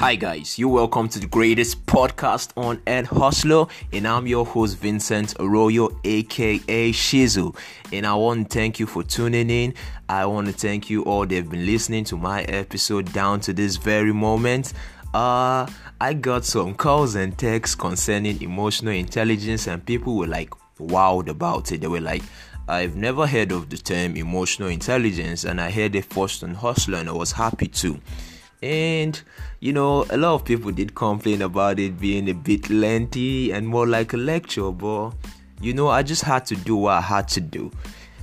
Hi guys, you're welcome to the greatest podcast on Ed Hustler, and I'm your host Vincent Arroyo, aka Shizu. And I want to thank you for tuning in. I want to thank you all that have been listening to my episode down to this very moment. Uh, I got some calls and texts concerning emotional intelligence, and people were like wowed about it. They were like, I've never heard of the term emotional intelligence, and I heard it first on Hustler, and I was happy too. And you know, a lot of people did complain about it being a bit lengthy and more like a lecture, but you know, I just had to do what I had to do.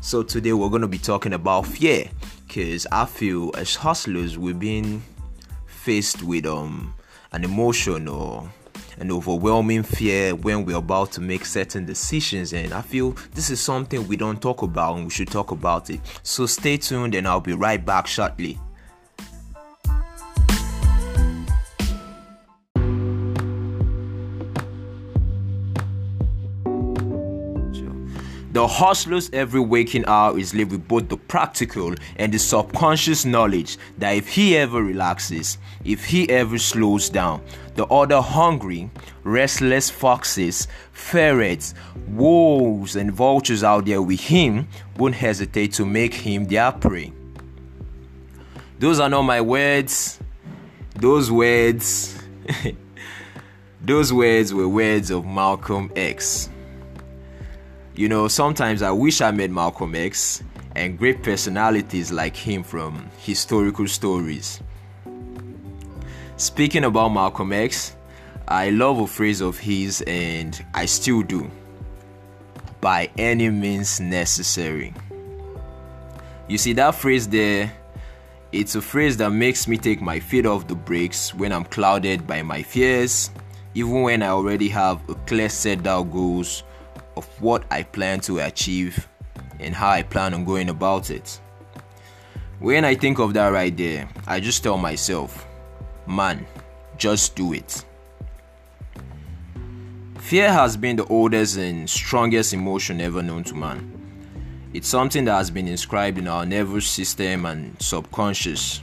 So today we're gonna be talking about fear, because I feel as hustlers we've been faced with um an emotion or an overwhelming fear when we're about to make certain decisions and i feel this is something we don't talk about and we should talk about it. So stay tuned and i'll be right back shortly The hustler's every waking hour is lived with both the practical and the subconscious knowledge that if he ever relaxes, if he ever slows down, the other hungry, restless foxes, ferrets, wolves, and vultures out there with him won't hesitate to make him their prey. Those are not my words. Those words, those words were words of Malcolm X. You know, sometimes I wish I met Malcolm X and great personalities like him from historical stories. Speaking about Malcolm X, I love a phrase of his and I still do. By any means necessary. You see, that phrase there, it's a phrase that makes me take my feet off the brakes when I'm clouded by my fears, even when I already have a clear set of goals of what I plan to achieve and how I plan on going about it. When I think of that right there, I just tell myself, man, just do it. Fear has been the oldest and strongest emotion ever known to man. It's something that has been inscribed in our nervous system and subconscious.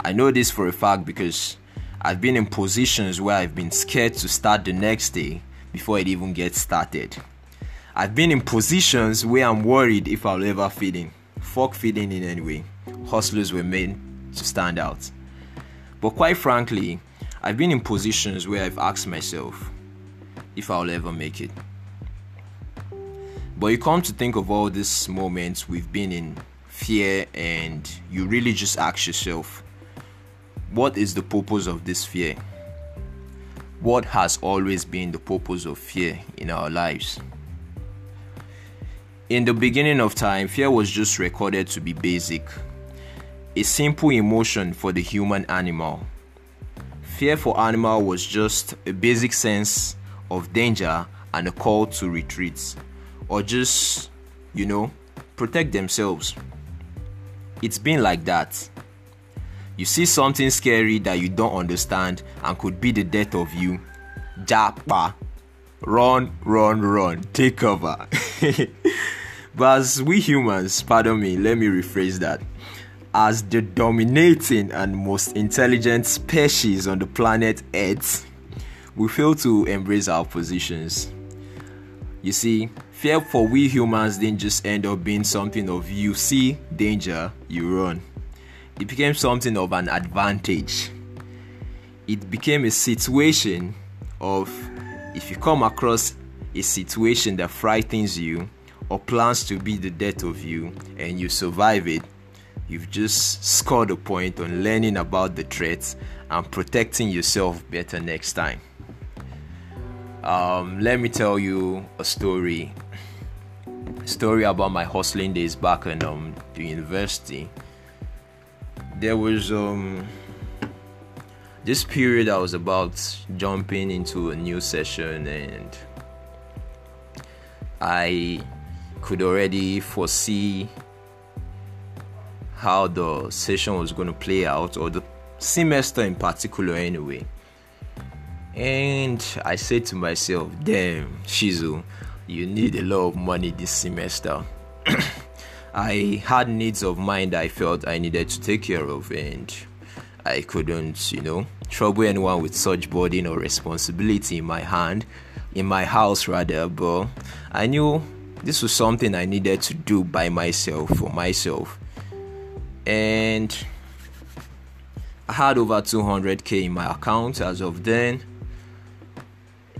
I know this for a fact because I've been in positions where I've been scared to start the next day before it even gets started. I've been in positions where I'm worried if I'll ever fit in. Fuck fitting in anyway. Hustlers were made to stand out. But quite frankly, I've been in positions where I've asked myself if I'll ever make it. But you come to think of all these moments we've been in fear, and you really just ask yourself, what is the purpose of this fear? What has always been the purpose of fear in our lives. In the beginning of time, fear was just recorded to be basic, a simple emotion for the human animal. Fear for animal was just a basic sense of danger and a call to retreat, or just, you know, protect themselves. It's been like that you see something scary that you don't understand and could be the death of you, japa. Run, run, run. Take cover. but as we humans, pardon me, let me rephrase that. As the dominating and most intelligent species on the planet Earth, we fail to embrace our positions. You see, fear for we humans didn't just end up being something of you see danger, you run it became something of an advantage. It became a situation of if you come across a situation that frightens you or plans to be the death of you and you survive it, you've just scored a point on learning about the threats and protecting yourself better next time. Um, let me tell you a story. Story about my hustling days back in um, the university there was um this period I was about jumping into a new session and I could already foresee how the session was going to play out or the semester in particular anyway. And I said to myself damn Shizu you need a lot of money this semester I had needs of that I felt I needed to take care of, and I couldn't, you know, trouble anyone with such burden or responsibility in my hand, in my house rather, but I knew this was something I needed to do by myself for myself. And I had over 200k in my account as of then.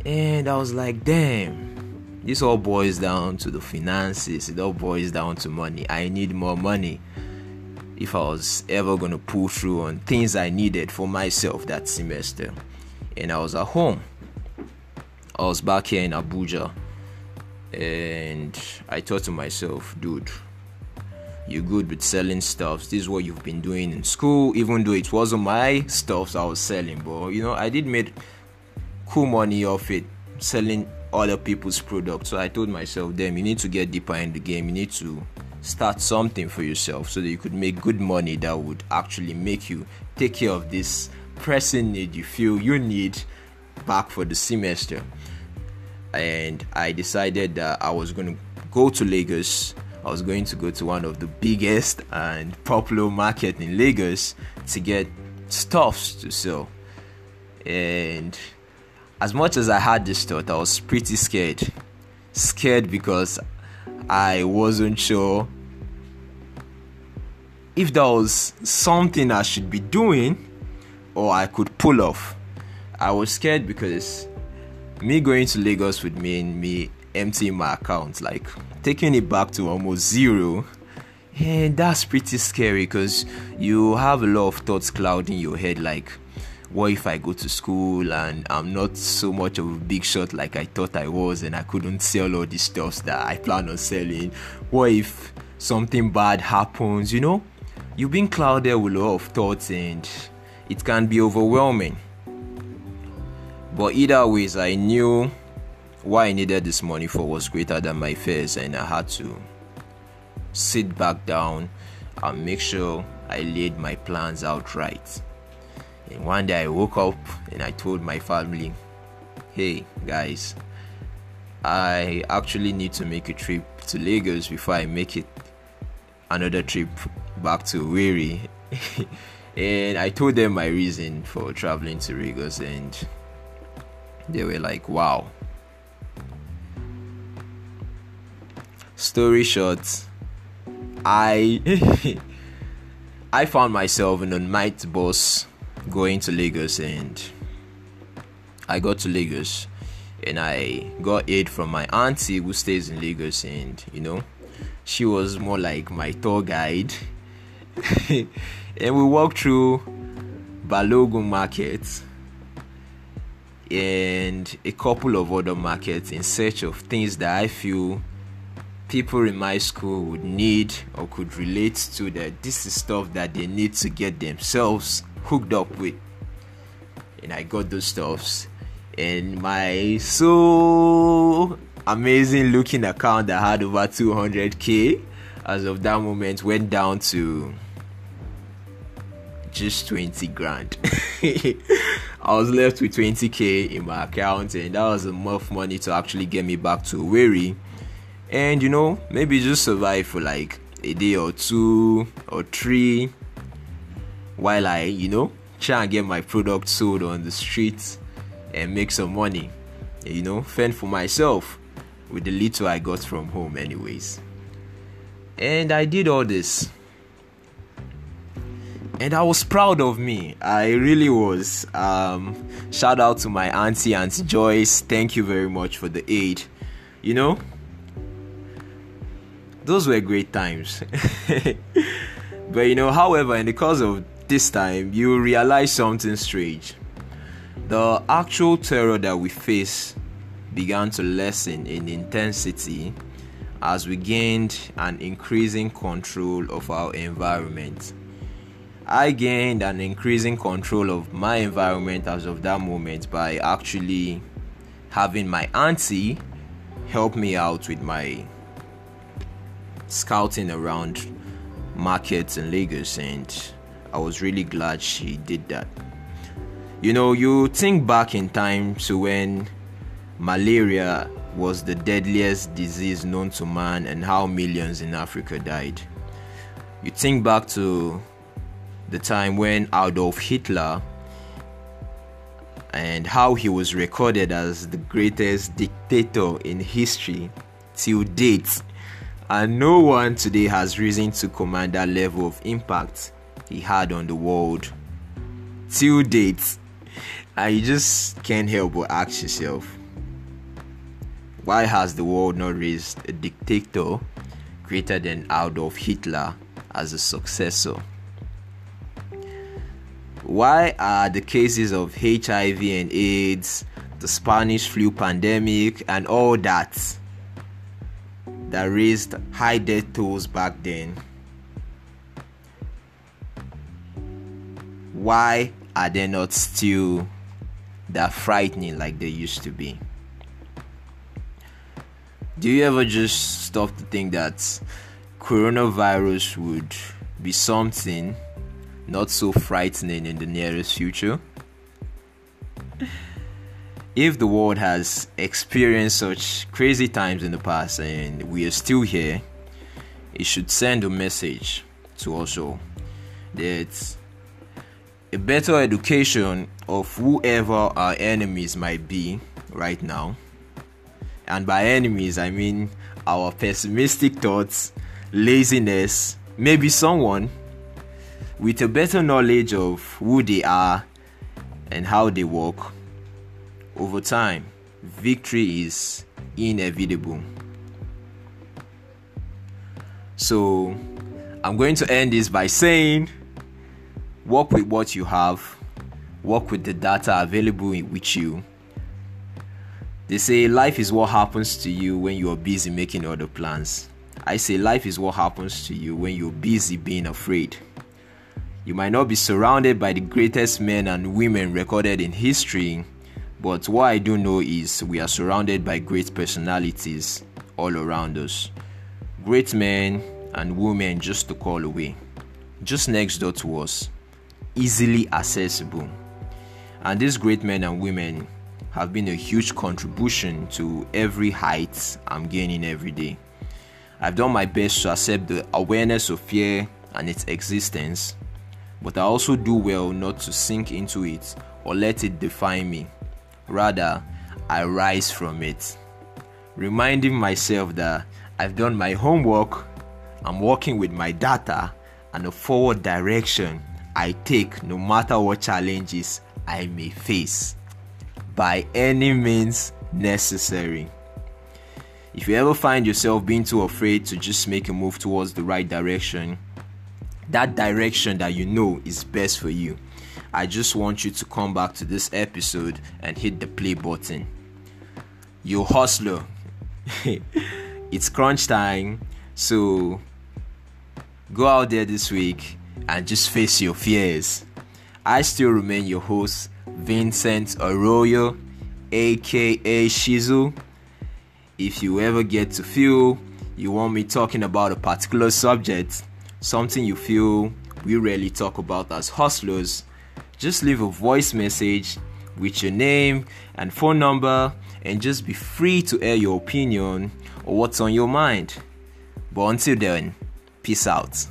And I was like, damn, this all boils down to the finances, it all boils down to money. I need more money if I was ever going to pull through on things I needed for myself that semester. And I was at home. I was back here in Abuja. And I thought to myself, dude, you're good with selling stuff. This is what you've been doing in school, even though it wasn't my stuff I was selling, but you know, I did make cool money off it selling other people's products. So I told myself, damn, you need to get deeper in the game. You need to start something for yourself so that you could make good money that would actually make you take care of this pressing need you feel you need back for the semester. And I decided that I was going to go to Lagos I was going to go to one of the biggest and popular market in Lagos to get stuffs to sell. And as much as I had this thought, I was pretty scared. Scared because I wasn't sure if there was something I should be doing or I could pull off. I was scared because me going to Lagos would mean me emptying my account, like taking it back to almost zero. And that's pretty scary because you have a lot of thoughts clouding your head like, what if I go to school and I'm not so much of a big shot like I thought I was and I couldn't sell all the stuff that I plan on selling? What if something bad happens? You know, you've been clouded with a lot of thoughts and it can be overwhelming. But either ways, I knew what I needed this money for was greater than my fears, and I had to sit back down and make sure I laid my plans out right. And one day I woke up and I told my family, hey guys, I actually need to make a trip to Lagos before I make it another trip back to Owerri. and I told them my reason for traveling to Lagos, and they were like, wow, story short, I I found myself in a night bus going to Lagos and I got to Lagos and I got aid from my auntie who stays in Lagos and you know she was more like my tour guide. And we walked through Balogun market and a couple of other markets in search of things that I feel people in my school would need or could relate to that this is stuff that they need to get themselves hooked up with. And i got those stuffs. And my so amazing looking account that had over 200k as of that moment went down to just 20 grand. I was left with 20k in my account and that was enough money to actually get me back to Owerri. And you know maybe just survive for like a day or two or three while I you know try and get my product sold on the streets and make some money you know fend for myself with the little I got from home anyways and I did all this and I was proud of me. I really was. Um, shout out to my auntie, Auntie Joyce. Thank you very much for the aid. You know, those were great times. but you know, however, in the course of this time, you realize something strange. The actual terror that we face began to lessen in intensity as we gained an increasing control of our environment. I gained an increasing control of my environment as of that moment by actually having my auntie help me out with my scouting around markets in Lagos, and I was really glad she did that. You know, you think back in time to when malaria was the deadliest disease known to man and how millions in Africa died. You think back to the time when Adolf Hitler and how he was recorded as the greatest dictator in history till date. And no one today has reason to command that level of impact he had on the world till date. And you just can't help but ask yourself why has the world not raised a dictator greater than Adolf Hitler as a successor? Why are the cases of HIV and AIDS, the Spanish flu pandemic, and all that that raised high death tolls back then? Why are they not still that frightening like they used to be? Do you ever just stop to think that coronavirus would be something not so frightening in the nearest future? If the world has experienced such crazy times in the past and we are still here, it should send a message to us all that a better education of whoever our enemies might be right now. And by enemies, I mean our pessimistic thoughts, laziness, maybe someone with a better knowledge of who they are and how they work, over time, victory is inevitable. So, I'm going to end this by saying work with what you have, work with the data available with you. They say life is what happens to you when you are busy making other plans. I say life is what happens to you when you're busy being afraid. You might not be surrounded by the greatest men and women recorded in history, but what I do know is we are surrounded by great personalities all around us. Great men and women just to call away, just next door to us, easily accessible. And these great men and women have been a huge contribution to every height I'm gaining every day. I've done my best to accept the awareness of fear and its existence but I also do well not to sink into it or let it define me. Rather, I rise from it, reminding myself that I've done my homework, I'm working with my data, and a forward direction I take no matter what challenges I may face by any means necessary. If you ever find yourself being too afraid to just make a move towards the right direction, that direction that you know is best for you. I just want you to come back to this episode and hit the play button. You hustler, it's crunch time, so go out there this week and just face your fears. I still remain your host, Vincent Arroyo, aka Shizu. If you ever get to feel you want me talking about a particular subject, something you feel we rarely talk about as hustlers, just leave a voice message with your name and phone number and just be free to air your opinion or what's on your mind. But until then, peace out.